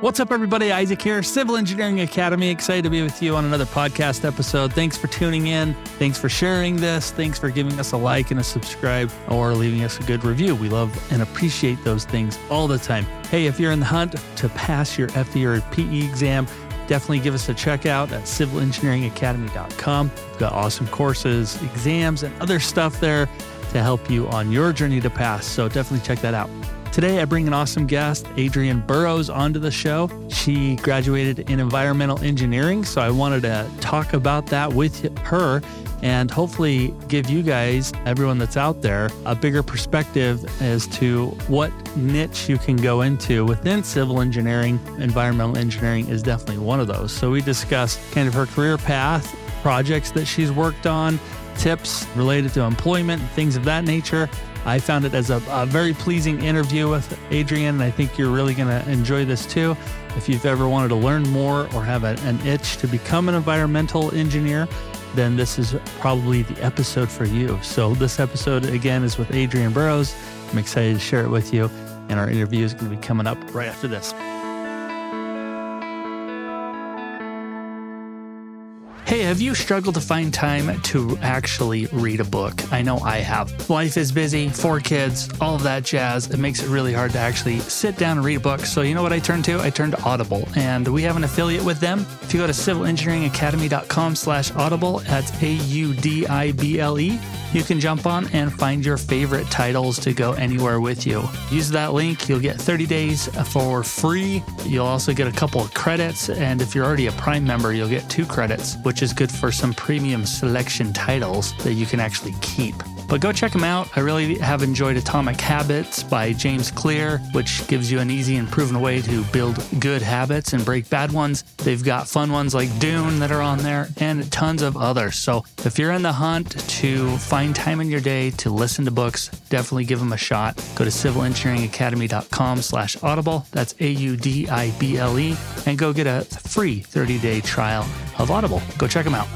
What's up, everybody? Isaac here, Civil Engineering Academy. Excited to be with you on another podcast episode. Thanks for tuning in. Thanks for sharing this. Thanks for giving us a like and a subscribe or leaving us a good review. We love and appreciate those things all the time. Hey, if you're in the hunt to pass your FE or PE exam, definitely give us a check out at civilengineeringacademy.com. We've got awesome courses, exams, and other stuff there to help you on your journey to pass. So definitely check that out. Today, I bring an awesome guest, Adrienne Burrows, onto the show. She graduated in environmental engineering, so I wanted to talk about that with her and hopefully give you guys, everyone that's out there, a bigger perspective as to what niche you can go into within civil engineering. Environmental engineering is definitely one of those. So we discussed kind of her career path, projects that she's worked on, tips related to employment, things of that nature. I found it as a, a very pleasing interview with Adrienne, and I think you're really going to enjoy this too. If you've ever wanted to learn more or have a, an itch to become an environmental engineer, then this is probably the episode for you. So, this episode again is with Adrienne Burrows. I'm excited to share it with you, and our interview is going to be coming up right after this. Hey, have you struggled to find time to actually read a book? I know I have. Life is busy, four kids, all of that jazz. It makes it really hard to actually sit down and read a book. So, you know what I turn to? I turn to Audible, and we have an affiliate with them. If you go to civilengineeringacademy.com slash audible, that's A-U-D-I-B-L-E, you can jump on and find your favorite titles to go anywhere with you. Use that link, you'll get 30 days for free. You'll also get a couple of credits, and if you're already a Prime member, you'll get two credits, which is good for some premium selection titles that you can actually keep. But go check them out. I really have enjoyed Atomic Habits by James Clear, which gives you an easy and proven way to build good habits and break bad ones. They've got fun ones like Dune that are on there and tons of others. So if you're in the hunt to find time in your day to listen to books, definitely give them a shot. Go to civilengineeringacademy.com slash audible. That's A-U-D-I-B-L-E and go get a free 30-day trial of Audible. Go check them out.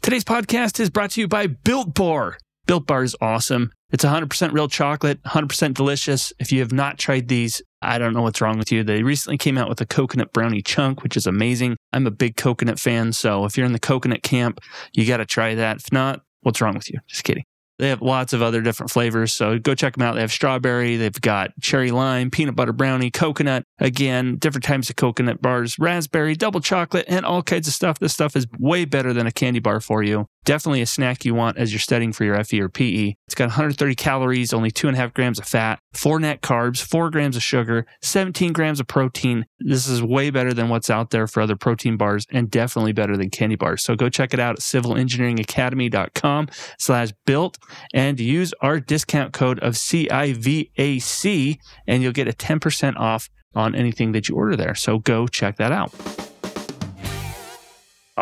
Today's podcast is brought to you by Built Bar. Built Bar is awesome. It's 100% real chocolate, 100% delicious. If you have not tried these, I don't know what's wrong with you. They recently came out with a coconut brownie chunk, which is amazing. I'm a big coconut fan. So if you're in the coconut camp, you got to try that. If not, what's wrong with you? Just kidding. They have lots of other different flavors. So go check them out. They have strawberry, they've got cherry lime, peanut butter brownie, coconut. Again, different types of coconut bars, raspberry, double chocolate, and all kinds of stuff. This stuff is way better than a candy bar for you. Definitely a snack you want as you're studying for your FE or PE. It's got 130 calories, only two and a half grams of fat, four net carbs, four grams of sugar, 17 grams of protein. This is way better than what's out there for other protein bars and definitely better than candy bars. So go check it out at civilengineeringacademy.com slash built and use our discount code of CIVAC and you'll get a 10% off on anything that you order there. So go check that out.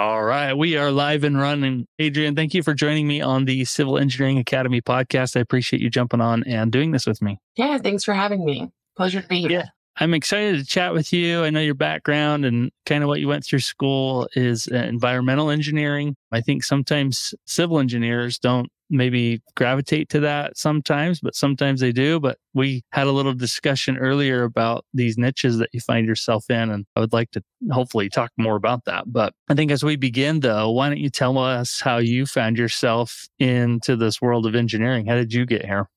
All right, we are live and running. Adrienne, thank you for joining me on the Civil Engineering Academy podcast. I appreciate you jumping on and doing this with me. Yeah, thanks for having me. Pleasure to be here. Yeah. I'm excited to chat with you. I know your background and kind of what you went through school is uh, environmental engineering. I think sometimes civil engineers don't maybe gravitate to that sometimes, but sometimes they do. But we had a little discussion earlier about these niches that you find yourself in, and I would like to hopefully talk more about that. But I think as we begin, though, why don't you tell us how you found yourself into this world of engineering? How did you get here?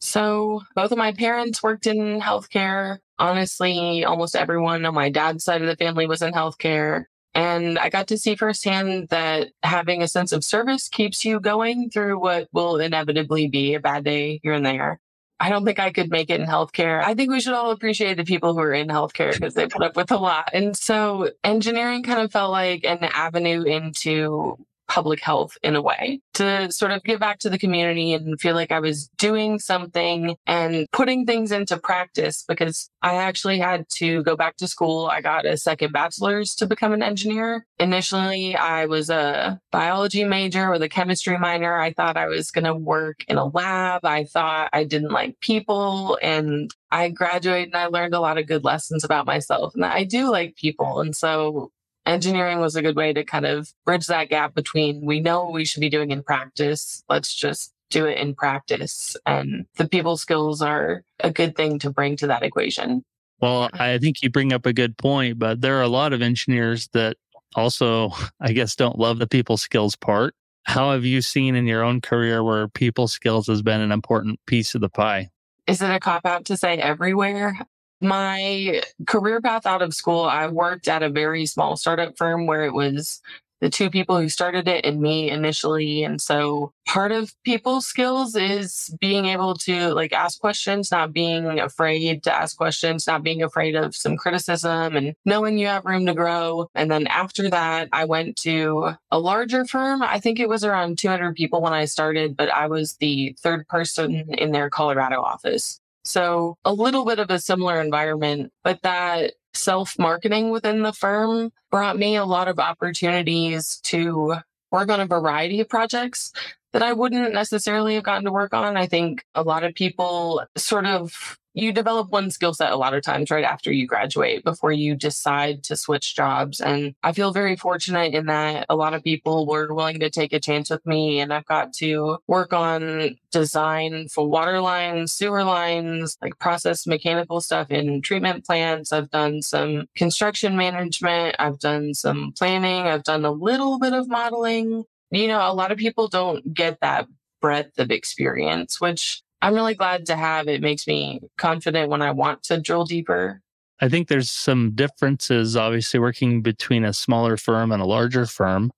So, both of my parents worked in healthcare. Honestly, almost everyone on my dad's side of the family was in healthcare. And I got to see firsthand that having a sense of service keeps you going through what will inevitably be a bad day here and there. I don't think I could make it in healthcare. I think we should all appreciate the people who are in healthcare because they put up with a lot. And so engineering kind of felt like an avenue into public health in a way to sort of give back to the community and feel like I was doing something and putting things into practice because I actually had to go back to school. I got a second bachelor's to become an engineer. Initially, I was a biology major with a chemistry minor. I thought I was going to work in a lab. I thought I didn't like people and I graduated and I learned a lot of good lessons about myself and I do like people. And so engineering was a good way to kind of bridge that gap between we know what we should be doing in practice. Let's just do it in practice. And the people skills are a good thing to bring to that equation. Well, I think you bring up a good point, but there are a lot of engineers that also, I guess, don't love the people skills part. How have you seen in your own career where people skills has been an important piece of the pie? Is it a cop out to say everywhere? My career path out of school, I worked at a very small startup firm where it was the two people who started it and me initially. And so part of people skills is being able to like ask questions, not being afraid to ask questions, not being afraid of some criticism and knowing you have room to grow. And then after that, I went to a larger firm. I think it was around 200 people when I started, but I was the third person in their Colorado office. So a little bit of a similar environment, but that self marketing within the firm brought me a lot of opportunities to work on a variety of projects that I wouldn't necessarily have gotten to work on. I think a lot of people sort of you develop one skill set a lot of times right after you graduate before you decide to switch jobs. And I feel very fortunate in that a lot of people were willing to take a chance with me. And I've got to work on design for water lines, sewer lines, like process mechanical stuff in treatment plants. I've done some construction management. I've done some planning. I've done a little bit of modeling. You know, a lot of people don't get that breadth of experience, which I'm really glad to have. It makes me confident when I want to drill deeper. I think there's some differences, obviously, working between a smaller firm and a larger firm.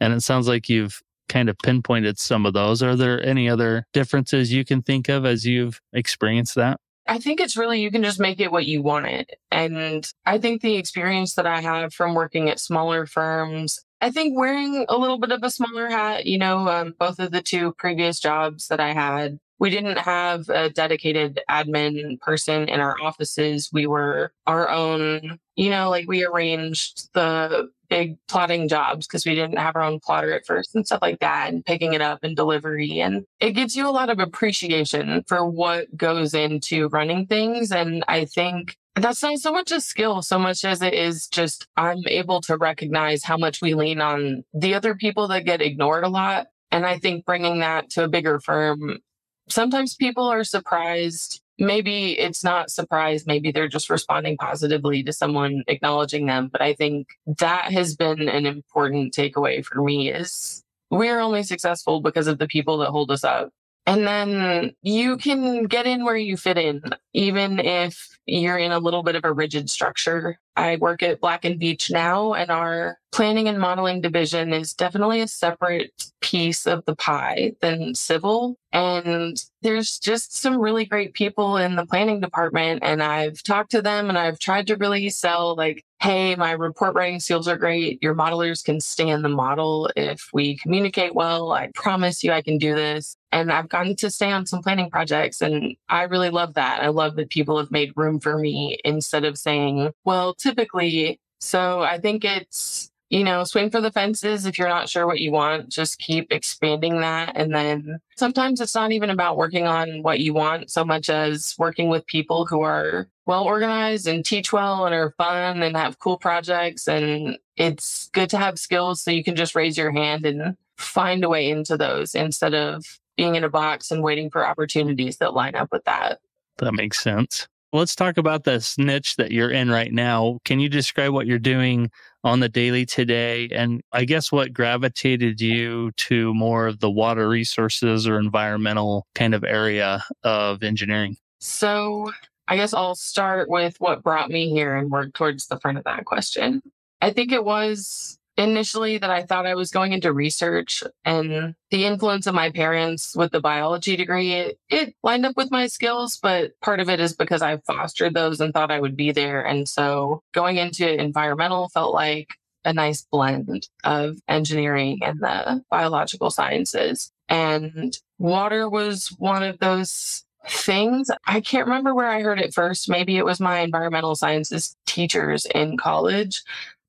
And it sounds like you've kind of pinpointed some of those. Are there any other differences you can think of as you've experienced that? I think it's really you can just make it what you want it. And I think the experience that I have from working at smaller firms, I think wearing a little bit of a smaller hat, you know, um, both of the two previous jobs that I had, we didn't have a dedicated admin person in our offices. We were our own, you know, like we arranged the big plotting jobs because we didn't have our own plotter at first and stuff like that and picking it up and delivery. And it gives you a lot of appreciation for what goes into running things. And I think that's not so much a skill so much as it is just I'm able to recognize how much we lean on the other people that get ignored a lot. And I think bringing that to a bigger firm sometimes people are surprised. Maybe it's not surprise. Maybe they're just responding positively to someone acknowledging them. But I think that has been an important takeaway for me is we're only successful because of the people that hold us up. And then you can get in where you fit in, even if you're in a little bit of a rigid structure. I work at Black and Veatch now, and our planning and modeling division is definitely a separate piece of the pie than civil. And there's just some really great people in the planning department. And I've talked to them and I've tried to really sell, like, hey, my report writing skills are great. Your modelers can stay in the model if we communicate well. I promise you I can do this. And I've gotten to stay on some planning projects. And I really love that. I love that people have made room for me instead of saying, well, typically. So I think it's, you know, swing for the fences. If you're not sure what you want, just keep expanding that. And then sometimes it's not even about working on what you want so much as working with people who are well organized and teach well and are fun and have cool projects. And it's good to have skills so you can just raise your hand and find a way into those instead of being in a box and waiting for opportunities that line up with that. That makes sense. Let's talk about this niche that you're in right now. Can you describe what you're doing on the daily today? And I guess what gravitated you to more of the water resources or environmental kind of area of engineering? So, I guess I'll start with what brought me here and work towards the front of that question. I think it was initially that I thought I was going into research and the influence of my parents with the biology degree, it, it, lined up with my skills, but part of it is because I fostered those and thought I would be there. And so going into environmental felt like a nice blend of engineering and the biological sciences. And water was one of those things. I can't remember where I heard it first. Maybe it was my environmental sciences teachers in college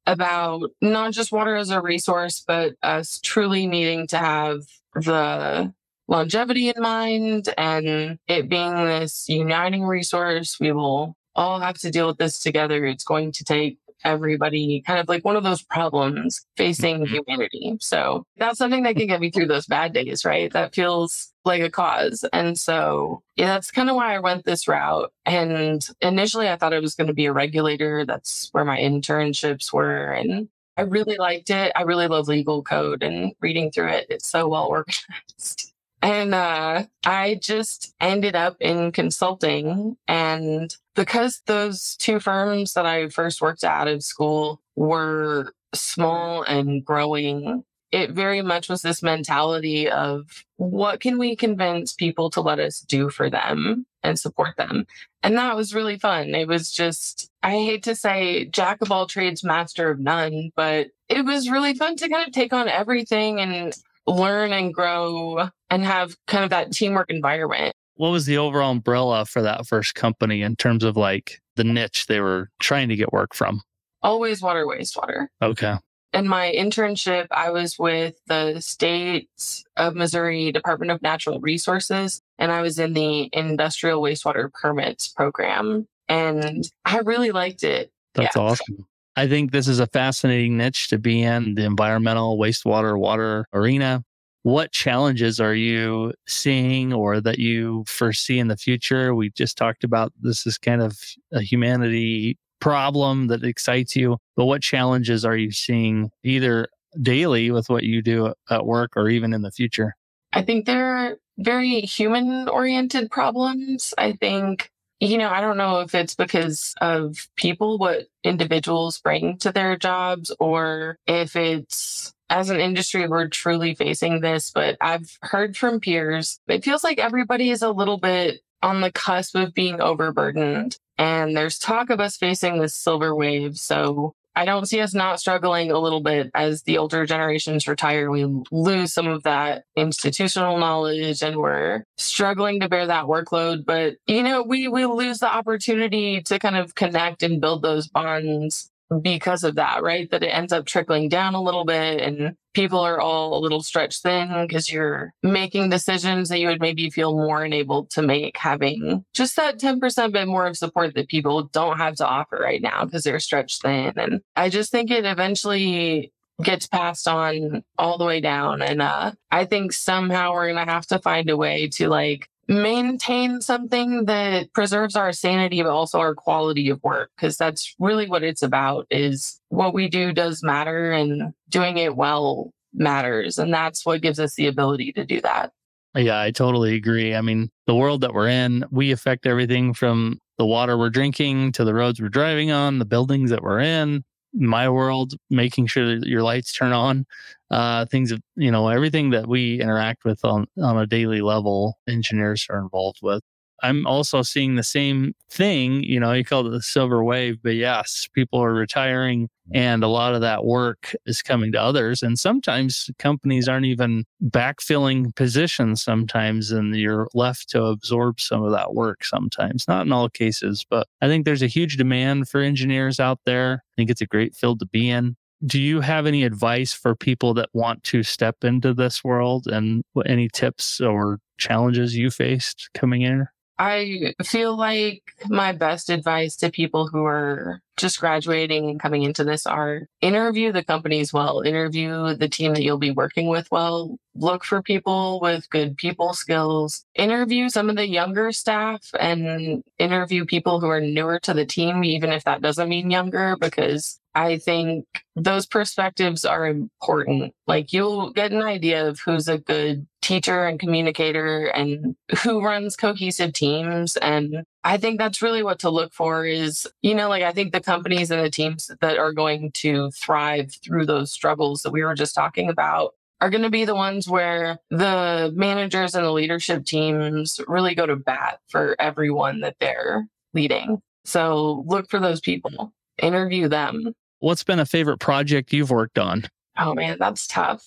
about not just water as a resource, but us truly needing to have the longevity in mind and it being this uniting resource. We will all have to deal with this together. It's going to take everybody kind of like one of those problems facing Mhm. humanity. So that's something that can get me through those bad days, right? That feels like a cause. And so, yeah, that's kind of why I went this route. And initially, I thought I was going to be a regulator. That's where my internships were. And I really liked it. I really love legal code and reading through it. It's so well organized. And uh, I just ended up in consulting. And because those two firms that I first worked at out of school were small and growing, it very much was this mentality of what can we convince people to let us do for them and support them. And that was really fun. It was just, I hate to say jack of all trades, master of none, but it was really fun to kind of take on everything and learn and grow and have kind of that teamwork environment. What was the overall umbrella for that first company in terms of like the niche they were trying to get work from? Always water, wastewater. Okay. In my internship, I was with the state of Missouri Department of Natural Resources, and I was in the industrial wastewater permits program. And I really liked it. That's Yeah. awesome. I think this is a fascinating niche to be in the environmental wastewater water arena. What challenges are you seeing or that you foresee in the future? We just talked about this is kind of a humanity problem that excites you, but what challenges are you seeing either daily with what you do at work or even in the future? I think they're very human oriented problems. I think, you know, I don't know if it's because of people, what individuals bring to their jobs, or if it's as an industry, we're truly facing this. But I've heard from peers, it feels like everybody is a little bit on the cusp of being overburdened. And there's talk of us facing this silver wave. So I don't see us not struggling a little bit as the older generations retire. We lose some of that institutional knowledge and we're struggling to bear that workload. But, you know, we, we lose the opportunity to kind of connect and build those bonds because of that, right? That it ends up trickling down a little bit and people are all a little stretched thin because you're making decisions that you would maybe feel more enabled to make having just that 10% bit more of support that people don't have to offer right now because they're stretched thin. And I just think it eventually gets passed on all the way down. And uh, I think somehow we're going to have to find a way to like maintain something that preserves our sanity but also our quality of work because that's really what it's about is what we do does matter and doing it well matters and that's what gives us the ability to do that Yeah, I totally agree. I mean, the world that we're in, we affect everything from the water we're drinking to the roads we're driving on, the buildings that we're in. My world, making sure that your lights turn on, uh, things of you know everything that we interact with on on a daily level, engineers are involved with. I'm also seeing the same thing. You know, you call it the silver wave, but yes, people are retiring mm. and a lot of that work is coming to others. And sometimes companies aren't even backfilling positions sometimes, and you're left to absorb some of that work sometimes. Not in all cases, but I think there's a huge demand for engineers out there. I think it's a great field to be in. Do you have any advice for people that want to step into this world and any tips or challenges you faced coming in? I feel like my best advice to people who are just graduating and coming into this are interview the companies well, interview the team that you'll be working with well, look for people with good people skills, interview some of the younger staff and interview people who are newer to the team, even if that doesn't mean younger, because I think those perspectives are important. Like you'll get an idea of who's a good teacher and communicator and who runs cohesive teams. And I think that's really what to look for is, you know, like I think the companies and the teams that are going to thrive through those struggles that we were just talking about are going to be the ones where the managers and the leadership teams really go to bat for everyone that they're leading. So look for those people, interview them. What's been a favorite project you've worked on? Oh man, that's tough.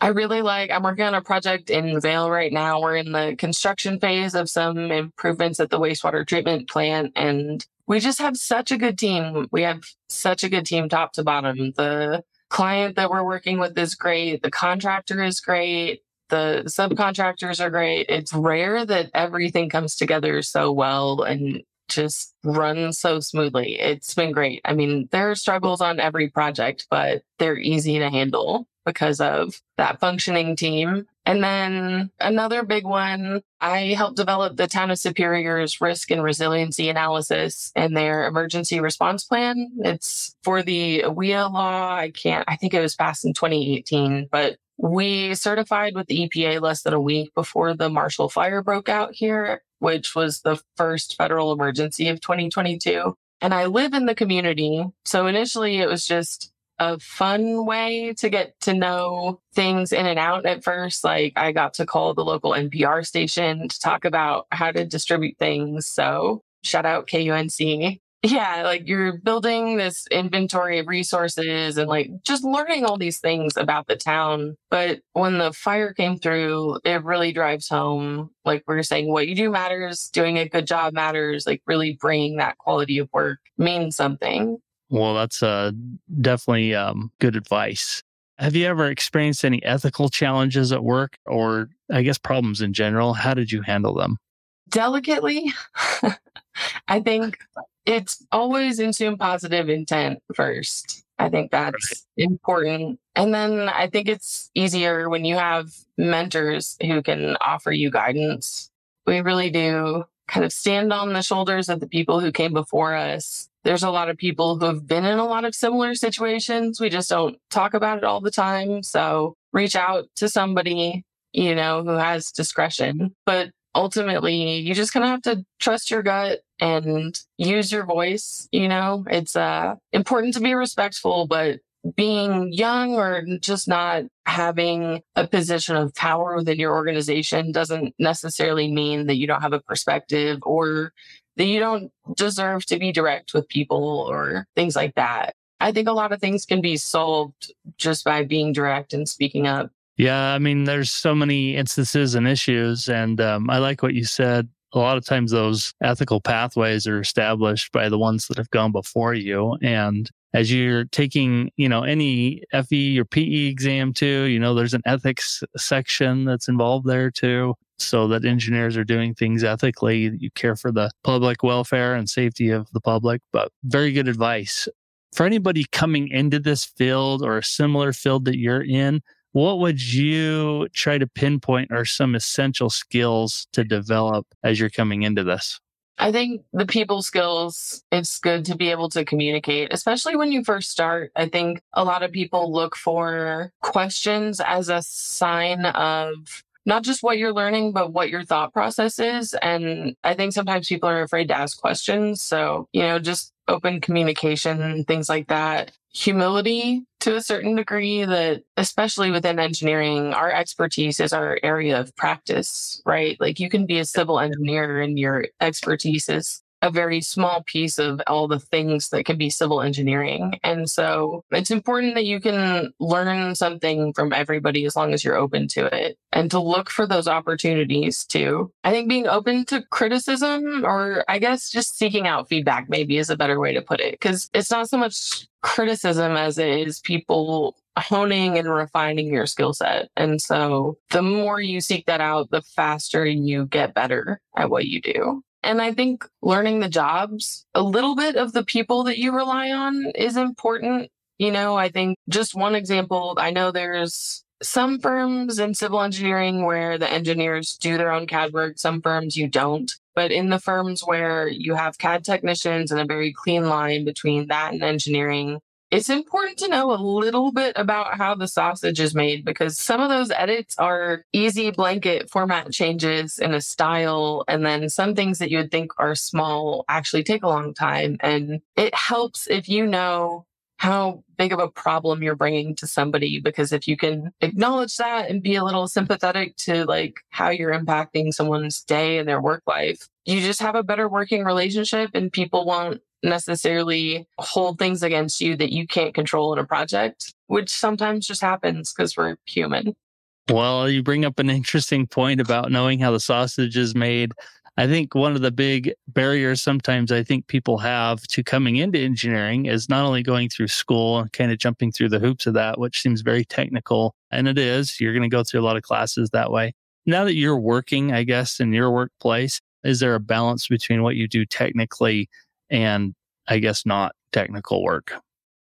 I really like, I'm working on a project in Vail right now. We're in the construction phase of some improvements at the wastewater treatment plant. And we just have such a good team. We have such a good team, top to bottom. The client that we're working with is great. The contractor is great. The subcontractors are great. It's rare that everything comes together so well. And just runs so smoothly. It's been great. I mean, there are struggles on every project, but they're easy to handle because of that functioning team. And then another big one, I helped develop the town of Superior's risk and resiliency analysis and their emergency response plan. It's for the WEA law. I can't, I think it was passed in 2018, but we certified with the EPA less than a week before the Marshall Fire broke out here, which was the first federal emergency of 2022. And I live in the community. So initially it was just a fun way to get to know things in and out at first. Like I got to call the local NPR station to talk about how to distribute things. So shout out KUNC. Yeah, like you're building this inventory of resources and like just learning all these things about the town. But when the fire came through, it really drives home, like we are saying, what you do matters, doing a good job matters, like really bringing that quality of work means something. Well, that's uh, definitely um, good advice. Have you ever experienced any ethical challenges at work or I guess problems in general? How did you handle them? Delicately. I think it's always assume positive intent first. I think that's right. important. And then I think it's easier when you have mentors who can offer you guidance. We really do kind of stand on the shoulders of the people who came before us there's a lot of people who have been in a lot of similar situations. We just don't talk about it all the time. So reach out to somebody, you know, who has discretion. But ultimately, you just kind of have to trust your gut and use your voice. You know, it's uh, important to be respectful, but being young or just not having a position of power within your organization doesn't necessarily mean that you don't have a perspective or that you don't deserve to be direct with people or things like that. I think a lot of things can be solved just by being direct and speaking up. Yeah, I mean, there's so many instances and issues. And um, I like what you said. A lot of times, those ethical pathways are established by the ones that have gone before you. And as you're taking, you know, any FE or PE exam too, you know, there's an ethics section that's involved there too so that engineers are doing things ethically. You care for the public welfare and safety of the public, but very good advice. For anybody coming into this field or a similar field that you're in, what would you try to pinpoint are some essential skills to develop as you're coming into this? I think the people skills, it's good to be able to communicate, especially when you first start. I think a lot of people look for questions as a sign of not just what you're learning, but what your thought process is. And I think sometimes people are afraid to ask questions. So, you know, just open communication, things like that. Humility to a certain degree that, especially within engineering, our expertise is our area of practice, right? Like you can be a civil engineer and your expertise is a very small piece of all the things that can be civil engineering. And so it's important that you can learn something from everybody as long as you're open to it and to look for those opportunities too. I think being open to criticism or I guess just seeking out feedback maybe is a better way to put it because it's not so much criticism as it is people honing and refining your skill set. And so the more you seek that out, the faster you get better at what you do. And I think learning the jobs, a little bit of the people that you rely on is important. You know, I think just one example, I know there's some firms in civil engineering where the engineers do their own CAD work, some firms you don't. But in the firms where you have CAD technicians and a very clean line between that and engineering, it's important to know a little bit about how the sausage is made because some of those edits are easy blanket format changes in a style. And then some things that you would think are small actually take a long time. And it helps if you know how big of a problem you're bringing to somebody because if you can acknowledge that and be a little sympathetic to like how you're impacting someone's day and their work life you just have a better working relationship and people won't necessarily hold things against you that you can't control in a project, which sometimes just happens because we're human. Well, you bring up an interesting point about knowing how the sausage is made. I think one of the big barriers sometimes I think people have to coming into engineering is not only going through school and kind of jumping through the hoops of that, which seems very technical. And it is, you're going to go through a lot of classes that way. Now that you're working, I guess, in your workplace, is there a balance between what you do technically and I guess not technical work?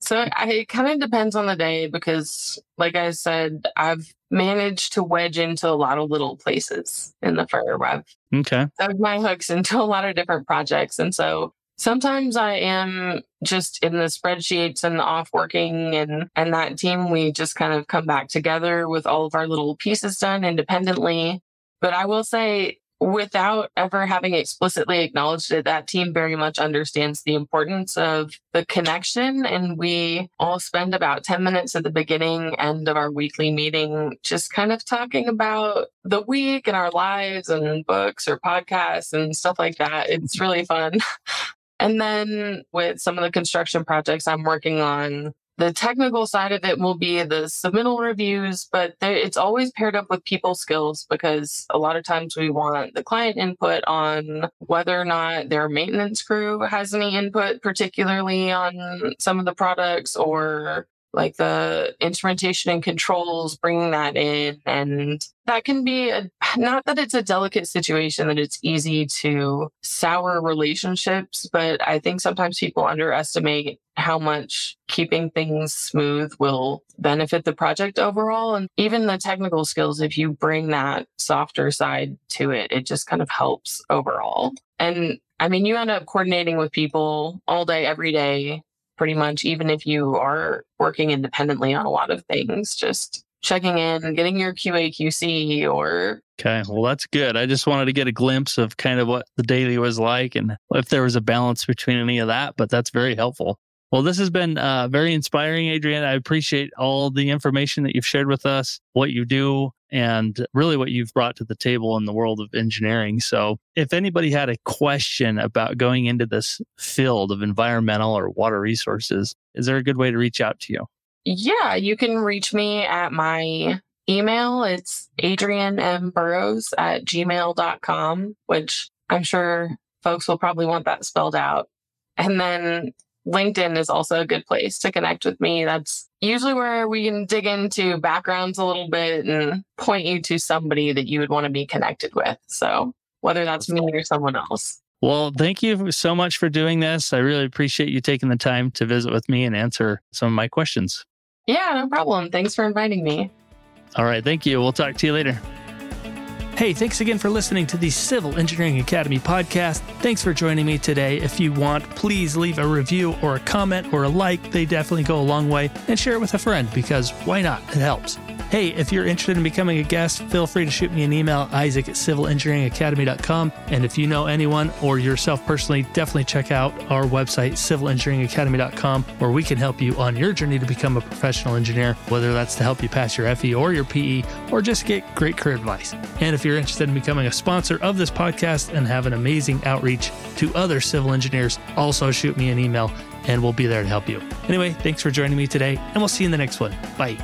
So I, it kind of depends on the day because, like I said, I've managed to wedge into a lot of little places in the firm. I've okay. dug my hooks into a lot of different projects. And so sometimes I am just in the spreadsheets and off working and and that team we just kind of come back together with all of our little pieces done independently. But I will say without ever having explicitly acknowledged it, that team very much understands the importance of the connection. And we all spend about 10 minutes at the beginning end of our weekly meeting, just kind of talking about the week and our lives and books or podcasts and stuff like that. It's really fun. And then with some of the construction projects I'm working on, the technical side of it will be the submittal reviews, but it's always paired up with people skills because a lot of times we want the client input on whether or not their maintenance crew has any input, particularly on some of the products or like the instrumentation and controls, bringing that in. And that can be a, not that it's a delicate situation, that it's easy to sour relationships, but I think sometimes people underestimate how much keeping things smooth will benefit the project overall. And even the technical skills, if you bring that softer side to it, it just kind of helps overall. And I mean, you end up coordinating with people all day, every day pretty much, even if you are working independently on a lot of things, just checking in, getting your QA QC or Okay, well that's good. I just wanted to get a glimpse of kind of what the daily was like and if there was a balance between any of that, but that's very helpful. Well, this has been uh, very inspiring, Adrienne. I appreciate all the information that you've shared with us, what you do, and really what you've brought to the table in the world of engineering. So, if anybody had a question about going into this field of environmental or water resources, is there a good way to reach out to you? Yeah, you can reach me at my email. It's Adrienne M. Burrows at gmail.com, which I'm sure folks will probably want that spelled out. And then LinkedIn is also a good place to connect with me. That's usually where we can dig into backgrounds a little bit and point you to somebody that you would want to be connected with. So, whether that's me or someone else. Well, thank you so much for doing this. I really appreciate you taking the time to visit with me and answer some of my questions. Yeah, no problem. Thanks for inviting me. All right. Thank you. We'll talk to you later. Hey, thanks again for listening to the Civil Engineering Academy podcast. Thanks for joining me today. If you want, please leave a review or a comment or a like. They definitely go a long way. And share it with a friend because why not? It helps. Hey, if you're interested in becoming a guest, feel free to shoot me an email, isaac at civilengineeringacademy.com. And if you know anyone or yourself personally, definitely check out our website, civilengineeringacademy.com, where we can help you on your journey to become a professional engineer, whether that's to help you pass your FE or your PE, or just get great career advice. And if you're interested in becoming a sponsor of this podcast and have an amazing outreach to other civil engineers, also shoot me an email and we'll be there to help you. Anyway, thanks for joining me today, and we'll see you in the next one. Bye.